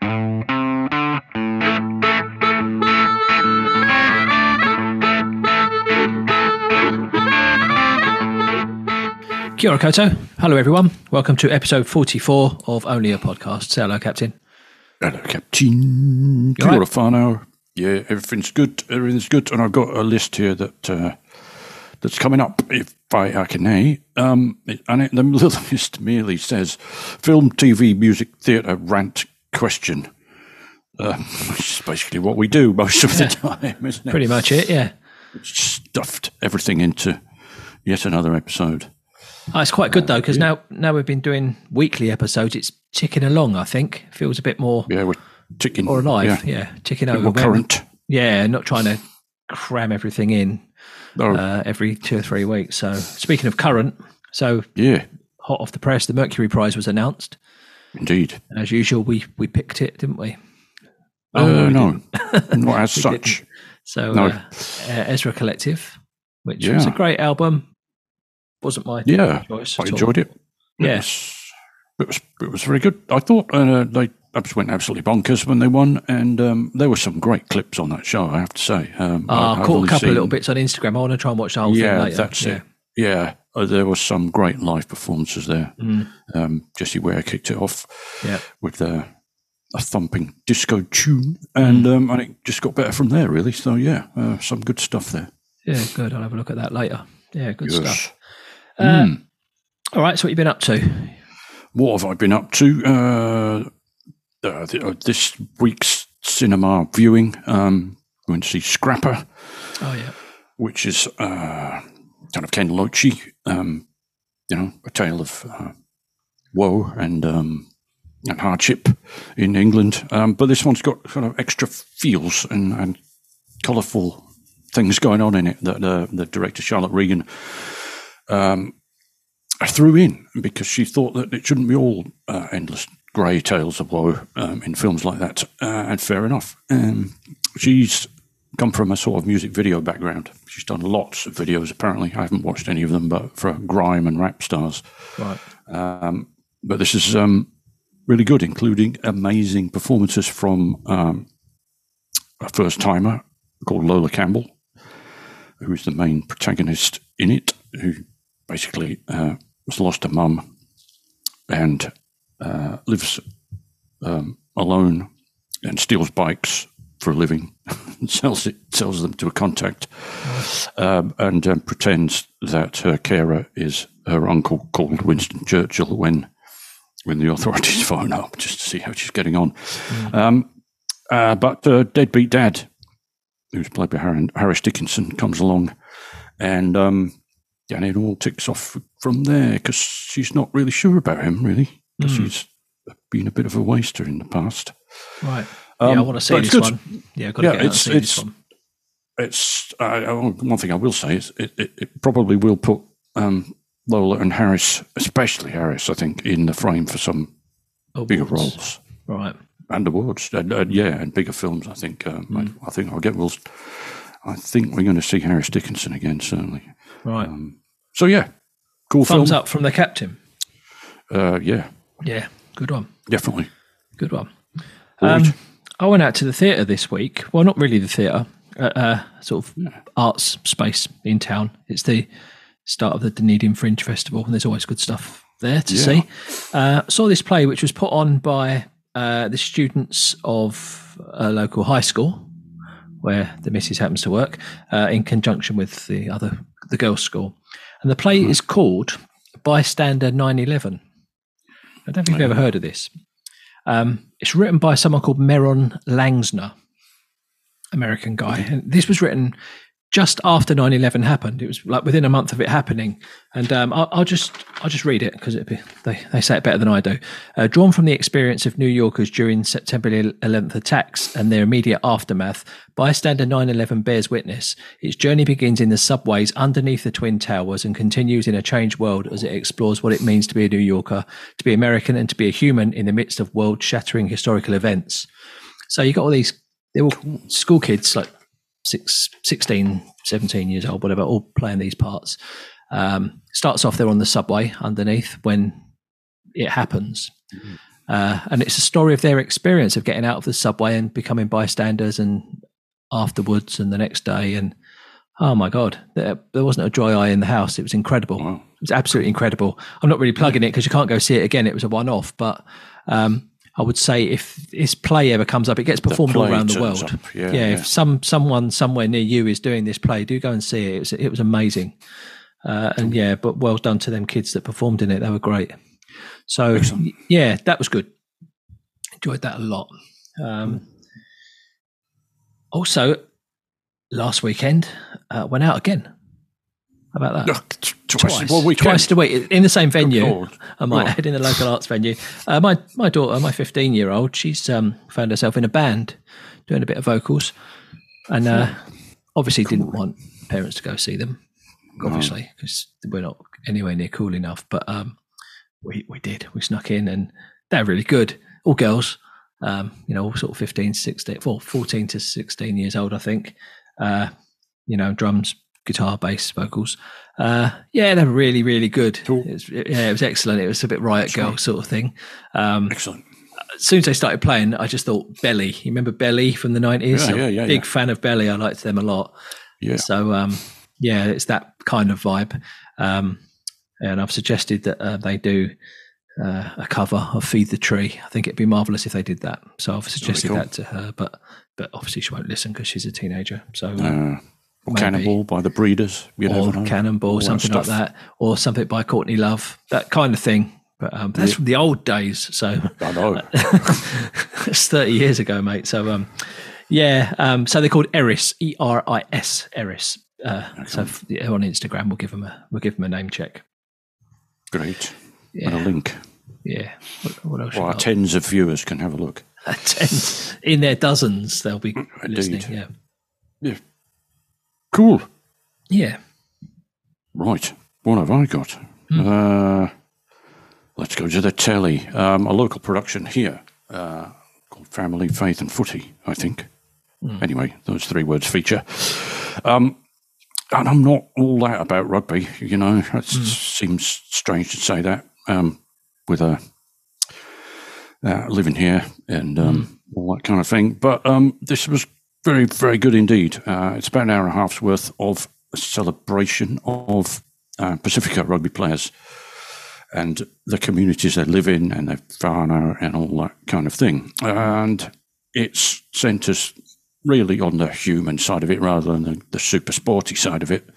Kia ora. Hello, everyone. Welcome to episode 44 of Only a Podcast. Say hello, Captain. Hello, Captain. Kia ora right? Yeah, everything's good. Everything's good. And I've got a list here that uh, that's coming up, if I, I can say. Um, and it, the list merely says film, TV, music, theatre, rant, question. Uh, which is basically what we do most of the time, isn't it? Pretty much it, yeah. Stuffed everything into yet another episode. Oh, it's quite good, though, because now, now we've been doing weekly episodes. It's ticking along, I think. Feels a bit more, Yeah, we're ticking. more alive. Yeah, Yeah, ticking over. more current. Yeah, not trying to cram everything in Oh, uh, every two or three weeks. So, speaking of current, so yeah, hot off the press, the Mercury Prize was announced. Indeed. As usual, we, we picked it, didn't we? Uh, Oh, we no, not as such. So, No. uh, uh, Ezra Collective, which was a great album. Wasn't my Yeah, choice. I at all. enjoyed it. Yeah. It was, it was, very good. I thought uh, they went absolutely bonkers when they won, and um, there were some great clips on that show. I have to say. Um, Uh, I caught a couple of little bits on Instagram. I want to try and watch the whole Yeah, thing later. that's yeah. it. Yeah, uh, there was some great live performances there. Mm. Um, Jessie Ware kicked it off Yeah. with uh, a thumping disco tune, and Mm. um, and it just got better from there. Really, so yeah, uh, some good stuff there. Yeah, good. I'll have a look at that later. Yeah, good Yes. stuff. Uh, All right, so what have you been up to? What have I been up to? Uh, uh, th- uh, this week's cinema viewing. Um, went to see Scrapper, Oh yeah, which is uh, kind of Ken Loach, um, you know, a tale of uh, woe and um, and hardship in England. Um, but this one's got kind of extra feels and, and colourful things going on in it that uh, the director Charlotte Regan um, threw in because she thought that it shouldn't be all uh, endless grey tales of woe um, in films like that. Uh, and fair enough. Um, she's come from a sort of music video background. She's done lots of videos, apparently. I haven't watched any of them, but for grime and rap stars. right. Um, but this is um, really good, including amazing performances from um, a first timer called Lola Campbell, who is the main protagonist in it, who basically uh, has lost a mum and uh, lives um, alone and steals bikes for a living, sells it, sells them to a contact, um, and um, pretends that her carer is her uncle called Winston Churchill when when the authorities phone up just to see how she's getting on. Um, uh, but uh, deadbeat dad, who's played by Harris Dickinson, comes along, and um, and it all ticks off from there because she's not really sure about him, really, because he's been a bit of a waster in the past. Right. Um, yeah, I want to see this good. one. Yeah, got to Yeah, get it's- see it's- this one. It's uh, uh, one thing I will say is it, it, it probably will put um, Lola and Harris, especially Harris, I think, in the frame for some bigger roles Right. and awards, and uh, yeah, and bigger films. I think. Um, Mm. I, I think I'll get. We'll, I think we're going to see Harris Dickinson again, certainly. Right. So yeah, cool Thumbs film. up from the captain. Uh, yeah, Yeah, good one. definitely. Good one. Um, I went out to the theatre this week. Well, not really the theatre, uh, uh, sort of arts space in town. It's the start of the Dunedin Fringe Festival, and there's always good stuff there to Yeah. see. Uh, saw this play, which was put on by uh, the students of a local high school, where the missus happens to work, uh, in conjunction with the other the girls' school, and the play is called Bystander 911. I don't if you've ever heard of this. Um, it's written by someone called Meron Langsner, American guy. And this was written just after 9-11 happened. It was like within a month of it happening. And um, I'll, I'll just I'll just read it because they, they say it better than I do. Uh, drawn from the experience of New Yorkers during September 11th attacks and their immediate aftermath, Bystander 9-11 bears witness. Its journey begins in the subways underneath the Twin Towers and continues in a changed world as it explores what it means to be a New Yorker, to be American and to be a human in the midst of world-shattering historical events. So you got all these, they're all school kids, like six, 16, 17 years old, whatever, all playing these parts. Um, starts off there on the subway underneath when it happens. Uh, and it's a story of their experience of getting out of the subway and becoming bystanders and afterwards and the next day. And oh my God, there, there wasn't a dry eye in the house. It was incredible. Wow. It was absolutely incredible. I'm not really plugging it because you can't go see it again. It was a one off. But um, I would say if this play ever comes up, it gets performed all around the world. Yeah, yeah, yeah. if some someone somewhere near you is doing this play, do go and see it. It was, it was amazing. Uh, and yeah, but well done to them kids that performed in it. They were great. So Excellent. yeah, that was good. Enjoyed that a lot. Um, also, last weekend uh, went out again. How about that? Ugh, t- Twice, well, twice a week in the same venue. I might add in the local arts venue. Uh, my my daughter, my fifteen year old, she's um, found herself in a band doing a bit of vocals, and uh, obviously didn't want parents to go see them, obviously because we're not anywhere near cool enough. But um, we we did. We snuck in, and they're really good. All girls, um, you know, sort of 15, 16, well, 14 to sixteen years old, I think. Uh, you know, drums, guitar, bass, vocals. Uh, yeah, they're really, really good. Cool. It was, yeah, it was excellent. It was a bit riot girl sort of thing. Um, Excellent. as soon as they started playing, I just thought Belly. You remember Belly from the nineties? Yeah, yeah, yeah, Big yeah. fan of Belly. I liked them a lot. Yeah. So um, yeah, it's that kind of vibe. Um, and I've suggested that uh, they do uh, a cover of "Feed the Tree." I think it'd be marvelous if they did that. So I've suggested cool. that to her, but but obviously she won't listen because she's a teenager. So Uh, or Maybe. Cannibal by the Breeders. You or know. Cannonball, All something like that, or something by Courtney Love, that kind of thing. But um, that's from the old days, so I know. it's thirty years ago, mate. So um, yeah, um, so they're called Eris, E R I S, Eris. Uh, so if, on Instagram, we'll give them a we'll give them a name check. Great. And a link. yeah. What, what else? Well, our tens of viewers can have a look. tens, in their dozens, they'll be listening. Yeah, Yeah. Cool. yeah. Right. What have I got? Uh, let's go to the telly. Um, a local production here uh, called Family, Faith and Footy, I think. Anyway, those three words feature. Um, and I'm not all that about rugby, you know. It seems strange to say that um, with a uh, living here and um, all that kind of thing. But um, this was very, very good indeed. Uh, it's about an hour and a half's worth of celebration of uh, Pasifika rugby players and the communities they live in and their whānau and all that kind of thing. And it's centres really on the human side of it rather than the, the super sporty side of it.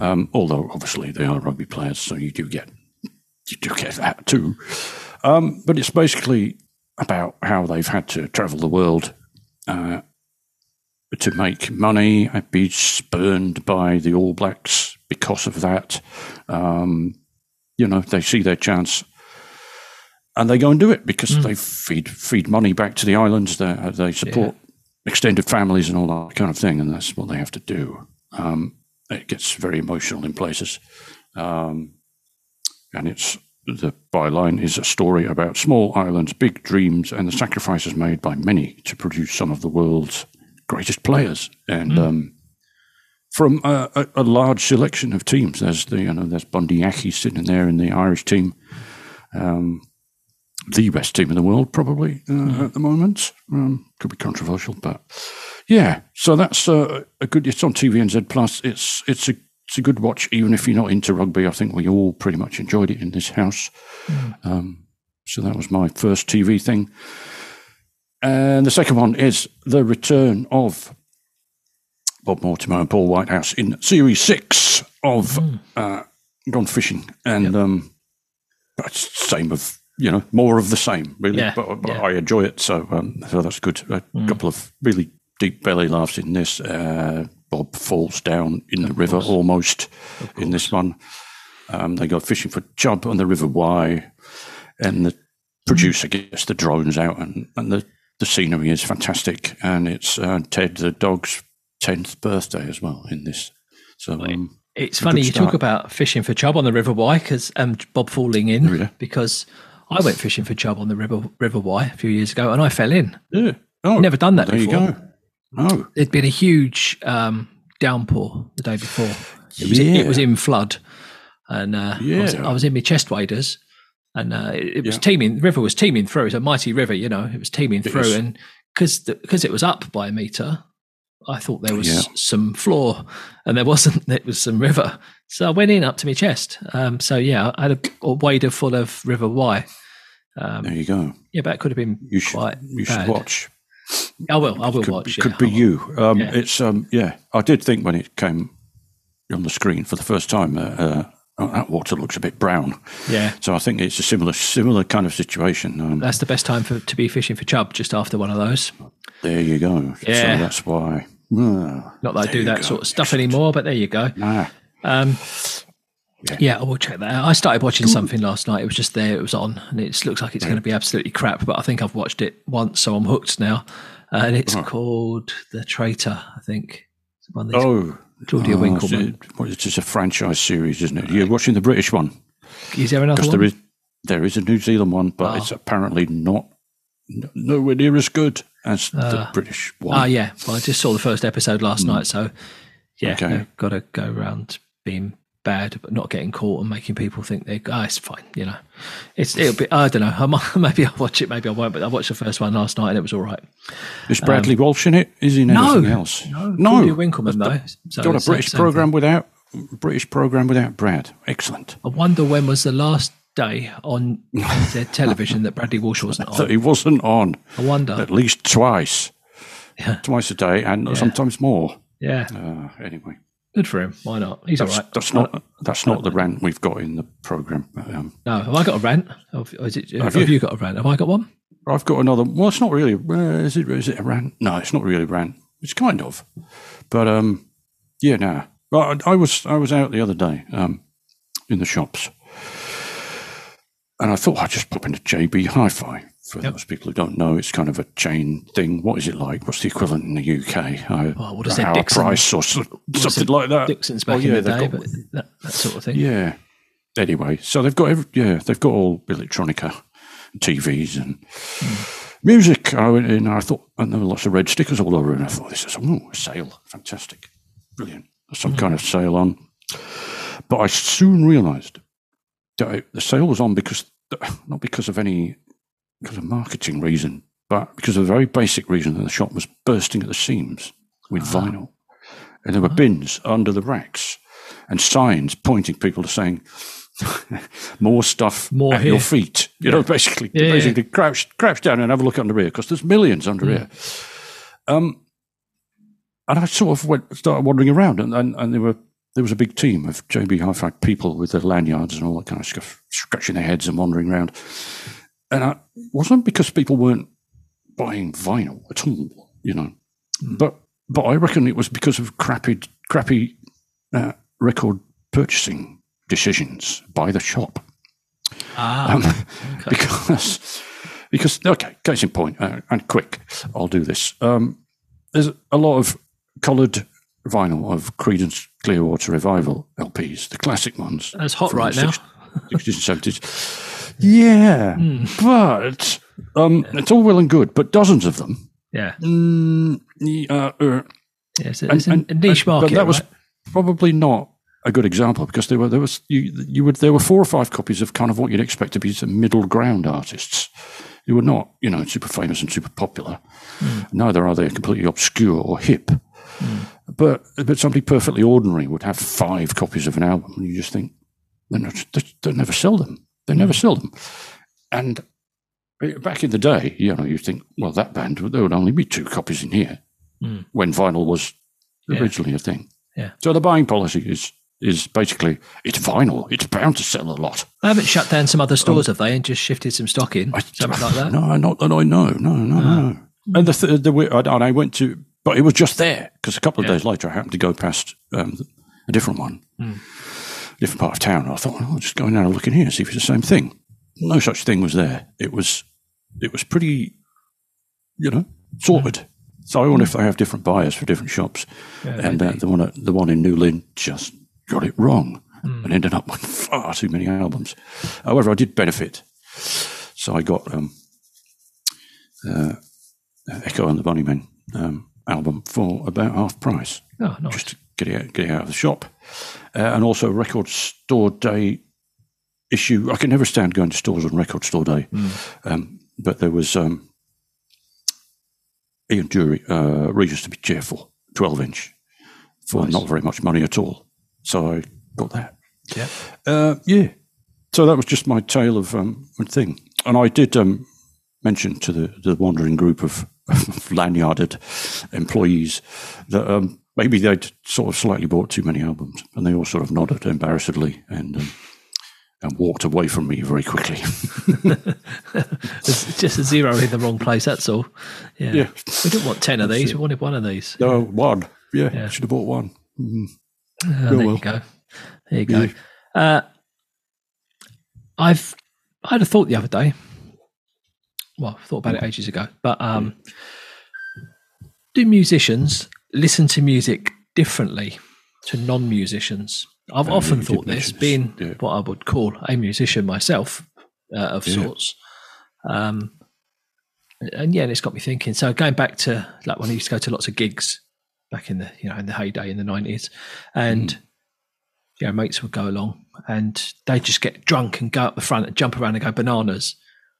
Um, although obviously they are rugby players, so you do get you do get that too. Um, but it's basically about how they've had to travel the world uh, to make money and be spurned by the All Blacks because of that. Um, you know, they see their chance and they go and do it because they feed feed money back to the islands. They, they support extended families and all that kind of thing, and that's what they have to do. Um, it gets very emotional in places, um, and it's the byline is a story about small islands, big dreams, and the sacrifices made by many to produce some of the world's greatest players. And um, from a, a, a large selection of teams, there's the you know there's Bundee Aki sitting there in the Irish team, um, the best team in the world probably uh, at the moment. Um, could be controversial, but yeah. So that's uh, a good. It's on TVNZ Plus. It's it's a it's a good watch, even if you're not into rugby. I think we all pretty much enjoyed it in this house. Um, so that was my first TV thing. And the second one is the return of Bob Mortimer and Paul Whitehouse in series six of uh, Gone Fishing. And um, that's same of, you know, more of the same, really. Yeah, But, but yeah. I enjoy it. So, um, so that's good. A couple of really deep belly laughs in this. Uh, Bob falls down in the river almost in this one. Um, they go fishing for chub on the River Wye, and the producer gets the drones out, and, and the, the scenery is fantastic. And it's uh, Ted the dog's 10th birthday as well in this. So, um, It's funny you talk about fishing for chub on the River Wye because um, Bob falling in Oh, yeah. because I went fishing for chub on the River River Wye a few years ago and I fell in. yeah. Oh, Never done that there before. you go. No. There'd been a huge um, downpour the day before. It was Yeah. it was in flood, and uh, I, was, I was in my chest waders, and uh, it, it was Yeah. teeming. The river was teeming through. It's a mighty river, you know. It was teeming It through, is. and because because it was up by a meter, I thought there was Yeah. some floor, and there wasn't. It was some river. So I went in up to my chest. Um, so yeah, I had a, a wader full of River Wye. Um, There you go. yeah, but it could have been You should quite you should watch. I will. I will could, watch. It could be you. Um, Yeah. It's um, yeah. I did think when it came on the screen for the first time, uh, uh, oh, that water looks a bit brown. Yeah, So I think it's a similar similar kind of situation. Um, that's the best time for to be fishing for chub. Just after one of those. there you go. Yeah. So that's why. Ah, Not that I do that go. sort of stuff anymore, but there you go. Nah. Um, yeah. I will check that out. I started watching something last night. It was just there. It was on, and it looks like it's going to be absolutely crap. But I think I've watched it once, so I'm hooked now. Uh, and it's called The Traitor. I think. It's one of these Oh, Claudia oh, Winkleman. It's, a- it's just a franchise series, isn't it? You're watching the British one Is there another one? there is there is a New Zealand one, but Oh. it's apparently not nowhere near as good as the ah. British one. Ah, yeah. Well, I just saw the first episode last hmm. night, so yeah, Okay. they've got to go around being bad, but not getting caught and making people think they. Ah, it's fine. You know, it's it'll be. I don't know. I might, maybe I'll watch it. Maybe I won't. But I watched the first one last night and it was all right. Is Bradley Walsh in it? Is he in um, No. anything else? No, no. Claudia Winkleman though. So Got a British program without British program without Brad. Excellent. I wonder when was the last day on their television that Bradley Walsh wasn't That on. he wasn't on I wonder. at least twice, Yeah. twice a day, and sometimes more. Yeah, Uh, anyway, good for him. Why not? He's all that's, right. that's not that's not the rant we've got in the program. Um, No, have I got a rant? Have, is it, have, you? you? got a rant? Have I got one? I've got another. Well, it's not really. Uh, is it? Is it a rant? No, it's not really a rant. It's kind of, but um, yeah, nah. I, I was I was out the other day um, in the shops, and I thought I'd just pop into JB Hi-Fi. For Yep. those people who don't know, it's kind of a chain thing. What is it like? What's the equivalent in the UK? Uh, Oh, what is it, Our Dixon? price or so- something it like that. Dixon's Oh, back yeah, in the day, got- but that, that sort of thing. yeah. Anyway, so they've got every, yeah, they've got all electronica, TVs and music. I went in, I thought, and there were lots of red stickers all over, and I thought, this is oh, a sale, fantastic, brilliant, There's some kind of sale on. But I soon realised that the sale was on because not because of any because of marketing reason, but because of a very basic reason that the shop was bursting at the seams with ah. vinyl, and there were ah. bins under the racks and signs pointing people to saying more stuff More at here. your feet. You know, basically, Yeah, yeah. basically crouch crouch down and have a look under here because there's millions under hmm. here. Um, and I sort of went started wandering around, and, and, and there were there was a big team of JB Hi-Fi people with their lanyards and all that kind of stuff, scratching their heads and wandering around. And I, it wasn't because people weren't buying vinyl at all, you know, but but I reckon it was because of crappy crappy uh, record purchasing decisions by the shop. Ah, Um, because because okay, case in point, uh, and quick, I'll do this. Um, there's a lot of coloured vinyl of Creedence Clearwater Revival LPs, the classic ones. that's hot right now. 60s and 70s. Yeah, but um, it's all well and good, but dozens of them. Yeah, Mm, yeah, uh, yeah it's, a, it's a niche but market. that was right? probably not a good example because there were there was you you would there were four or five copies of kind of what you'd expect to be some middle ground artists who were not you know super famous and super popular. Neither are they completely obscure or hip. But but somebody perfectly ordinary would have five copies of an album, and you just think they, they never sell them. They never sell them. And back in the day, you know, you think, well, that band there would only be two copies in here Mm. when vinyl was Yeah. originally a thing. Yeah. So the buying policy is is basically it's vinyl. It's bound to sell a lot. They haven't shut down some other stores, have they, and just shifted some stock in, something like that? No, not that I know. No, no, no. And the th- the and I went to, but it was just there because a couple of Yeah. days later I happened to go past um, a different one, a different part of town. And I thought, well, I'll just go in and have look in here and see if it's the same thing. No such thing was there. It was it was pretty, you know, sorted. So I wonder if they have different buyers for different shops. Yeah, and uh, the one at, the one in New Lynn just got it wrong and ended up with far too many albums. However, I did benefit, so I got um, uh, Echo and the Bunnymen um, album for about half price, Oh, nice. just to get it out, get it out of the shop, uh, and also record store day issue. I can never stand going to stores on record store day, um, but there was um, Ian Dury, uh, Reasons to be Cheerful, 12 inch, for Nice. not very much money at all. So I got that. Yeah. Uh, yeah. So that was just my tale of um, thing. And I did um, mention to the, the wandering group of lanyarded employees that um, maybe they'd sort of slightly bought too many albums. And they all sort of nodded embarrassedly and, um, and walked away from me very quickly. It's just a zero in the wrong place. That's all. Yeah. Yeah. We didn't want ten of these. We wanted one of these. no, one. Yeah, Yeah. should have bought one. Mhm. Oh, there well. you go. There you go. Yeah. Uh, I've I had a thought the other day. Well, I thought about it ages ago, but um, do musicians listen to music differently to non-musicians? I've Oh, often thought this, this, being yeah. what I would call a musician myself uh, of Yeah. sorts. Um, and yeah, and it's got me thinking. So going back to like when I used to go to lots of gigs back in the you know in the heyday in the nineties, and Mm. you know mates would go along and they just get drunk and go up the front and jump around and go bananas.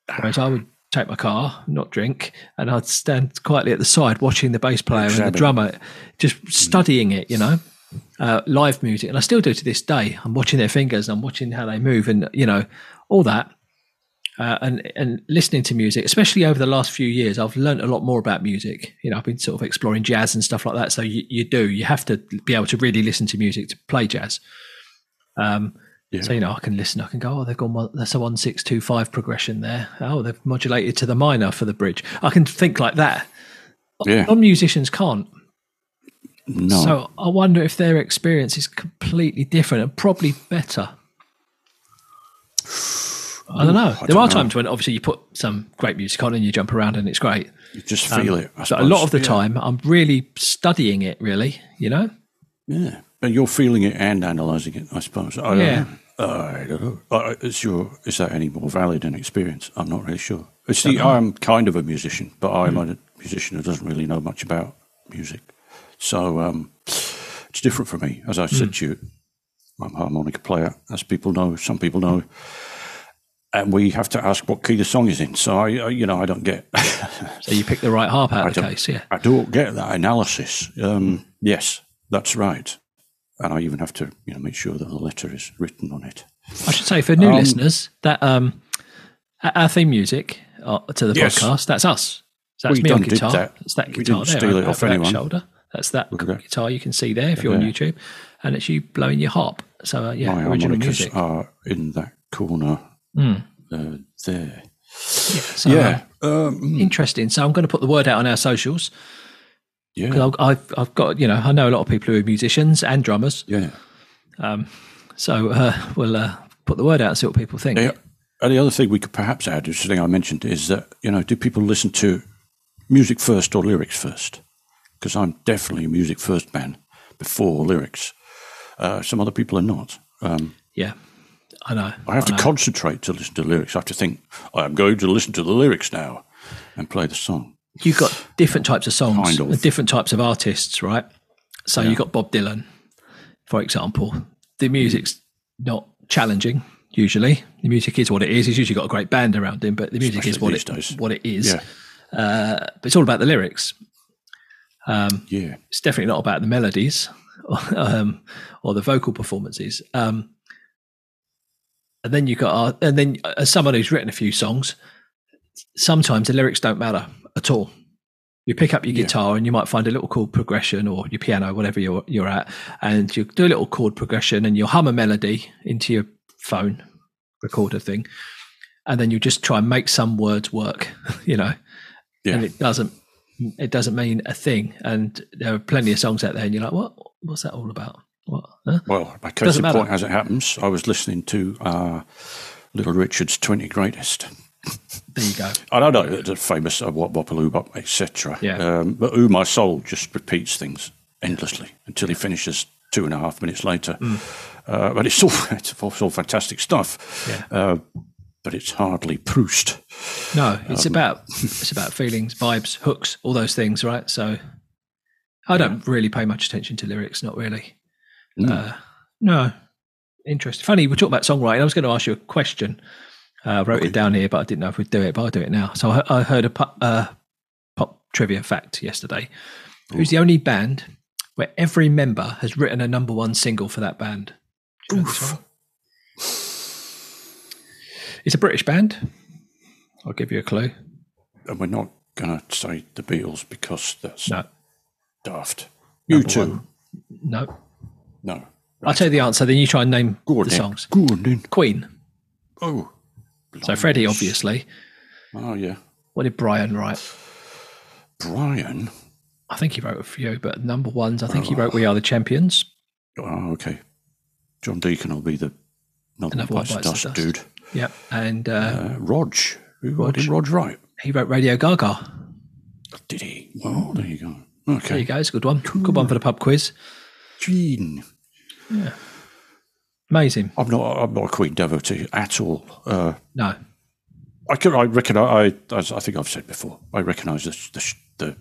Whereas I would take my car, not drink, and I'd stand quietly at the side watching the bass player and the drummer, just studying it. You know, uh, live music, and I still do to this day. I'm watching their fingers, I'm watching how they move, and you know all that. Uh, and and listening to music, especially over the last few years, I've learned a lot more about music. You know, I've been sort of exploring jazz and stuff like that. So you, you do, you have to be able to really listen to music to play jazz. Um, Yeah. So you know, I can listen. I can go, oh, they've gone. one- That's a one six two five progression there. Oh, they've modulated to the minor for the bridge. I can think like that. Yeah. Non musicians can't. No. So I wonder if their experience is completely different and probably better. I don't know. I there are don't know. times when obviously you put some great music on and you jump around and it's great. you just feel it. I But um, a lot of the Yeah. time, I'm really studying it. Really, you know. Yeah, but you're feeling it and analysing it, I suppose. I Yeah. Don't know. I don't know. Is your is that any more valid an experience? I'm not really sure. It's the I'm kind of a musician, but I'm Hmm. a musician who doesn't really know much about music. So um, it's different for me. As I Hmm. said to you, I'm a harmonica player, as people know. Some people know. And we have to ask what key the song is in. So I, I you know, I don't get, So you pick the right harp out of the case. Yeah. I don't get that analysis. Um, yes, that's right. And I even have to, you know, make sure that the letter is written on it. I should say for new Um, listeners that um, our theme music uh, to the Yes. podcast that's us. So that's We me on guitar. that. It's that We guitar didn't there steal it off that anyone. shoulder. That's that that. guitar you can see there if you're on YouTube, and it's you blowing your harp. So uh, yeah, My original music. are in that corner Mm. uh, there. Yeah, so, yeah. Um, uh, interesting. So I'm going to put the word out on our socials. Yeah. I've, I've, got you know I know a lot of people who are musicians and drummers. Yeah. Um, So uh, we'll uh, put the word out and see what people think. Yeah. And the other thing we could perhaps add, is the thing I mentioned, is that, you know, do people listen to music first or lyrics first? Because I'm definitely a music first man before lyrics. Uh, some other people are not. Um, Yeah, I know. I have to know. concentrate to listen to lyrics. I have to think, I'm going to listen to the lyrics now and play the song. you've got different types of songs Kind of. and different types of artists, right? So you've got Bob Dylan, for example. The music's not challenging usually. The music is what it is. He's usually got a great band around him, but the music is what it, days. what it is. Yeah. Uh, but it's all about the lyrics. Um, Yeah. it's definitely not about the melodies um, or the vocal performances. Um, and then you got, uh, and then as someone who's written a few songs, sometimes the lyrics don't matter at all. You pick up your Yeah. guitar and you might find a little chord progression or your piano, whatever you're you're at, and you do a little chord progression and you'll hum a melody into your phone recorder thing, and then you just try and make some words work, you know, Yeah. and it doesn't it doesn't mean a thing. And there are plenty of songs out there, and you're like, what what's that all about? What? Huh? Well, by case in point, as it happens, I was listening to uh, Little Richard's 20 Greatest. There you go. I don't know, the famous uh, Wop Wopaloo Bop, etc. Yeah. Um, but Ooh My Soul just repeats things endlessly until he finishes two and a half minutes later. Mm. Uh, but it's all, it's all, fantastic stuff. Yeah. Uh, but it's hardly Proust. No, it's Um, about it's about feelings, vibes, hooks, all those things, right? So I don't really pay much attention to lyrics, not really. Mm. Uh, no, interesting. Funny, we're talking about songwriting. I was going to ask you a question. Uh, I wrote it down here, but I didn't know if we'd do it. But I'll do it now. So I, I heard a pop, uh, pop trivia fact yesterday. Who's the only band where every member has written a number one single for that band? You know? It's a British band. I'll give you a clue. And we're not going to say the Beatles because that's No, daft. U2. no. No. I'll tell you the answer. Then you try and name Go the then. songs. Go on then. Queen. Oh. So Freddie, obviously. Oh, yeah. What did Brian write? Brian. I think he wrote a few, but number ones, I think he wrote "We Are the Champions." Oh, okay. John Deacon will be the another, Another bites dust, dust. dude. Yep, and uh, Uh, Rog. Who Rog. did Rog write? he wrote Radio Gaga. Did he? Oh, there you go. Okay, there you go. It's a good one. Good one for the pub quiz. Gene. Amazing. I'm not. I'm not a Queen devotee at all. Uh, No, I can. I reckon. I. As I think I've said before. I recognise the, the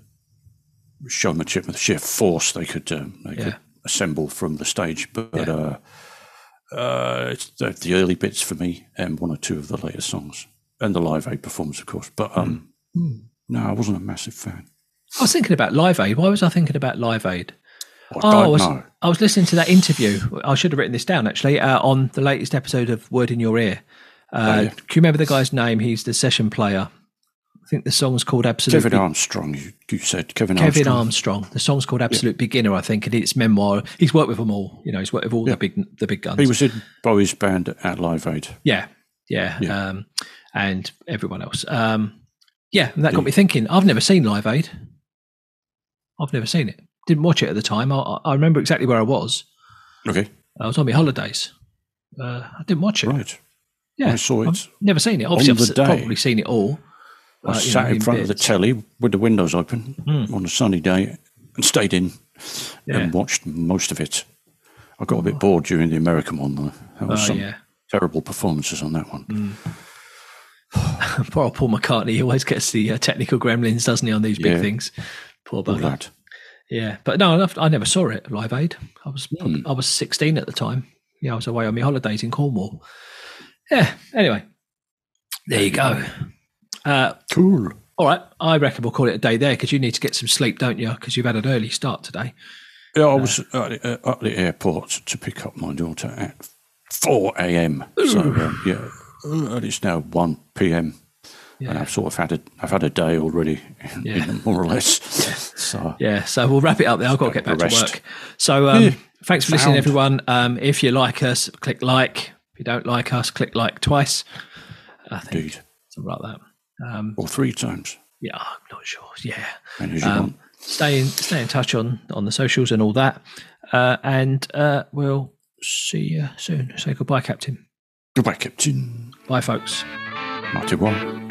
the showmanship and the sheer force they could um, they Yeah. could assemble from the stage. But Yeah. uh, uh, it's the, the early bits for me, and one or two of the later songs, and the Live Aid performance, of course. But um, Hmm. no, I wasn't a massive fan. I was thinking about Live Aid. Why was I thinking about Live Aid? Oh, I was. I was listening to that interview. I should have written this down actually uh, on the latest episode of Word in Your Ear. Uh, Oh, yeah. Do you remember the guy's name? He's the session player. I think the song's called Absolute. Kevin Armstrong. You, you said Kevin, Kevin Armstrong. Armstrong. The song's called Absolute Beginner, I think, and it's memoir. He's worked with them all. You know, he's worked with all the big the big guns. He was in Bowie's band at Live Aid. Yeah, yeah, Yeah. Um, and everyone else. Um, yeah, and that got me thinking. I've never seen Live Aid. I've never seen it. Didn't watch it at the time. I, I remember exactly where I was. Okay, I was on my holidays. Uh, I didn't watch it. right. Yeah, I saw it. I've never seen it. Obviously, I've day. probably seen it all. I uh, sat know, in in front of the. Telly with the windows open on a sunny day and stayed in Yeah. and watched most of it. I got a bit bored during the American one, though. There was Oh, some yeah. terrible performances on that one. Poor Paul McCartney. He always gets the uh, technical gremlins, doesn't he, on these big Yeah. things? Poor Poor bugger. Yeah, but no, I- I never saw it Live Aid. I was Hmm. I was sixteen at the time. Yeah, I was away on my holidays in Cornwall. Yeah. Anyway, there you go. Uh, Cool. all right, I reckon we'll call it a day there because you need to get some sleep, don't you? Because you've had an early start today. Yeah, I was at the, uh, at the airport to pick up my daughter at 4 a.m. So, um, yeah, uh, it's now 1 p.m. And Yeah. I've sort of had a, I've had a day already, Yeah. more or less. So, Yeah, so we'll wrap it up there. I've got to get back to work. So um, Yeah. thanks for listening, everyone. Um, if you like us, click like. If you don't like us, click like twice. I think indeed. something like that. Um, Or three times. yeah, I'm not sure. Yeah. And Um, want. stay in stay in touch on on the socials and all that. Uh, and uh, we'll see you soon. Say goodbye, Captain. Goodbye, Captain. Bye, folks. One.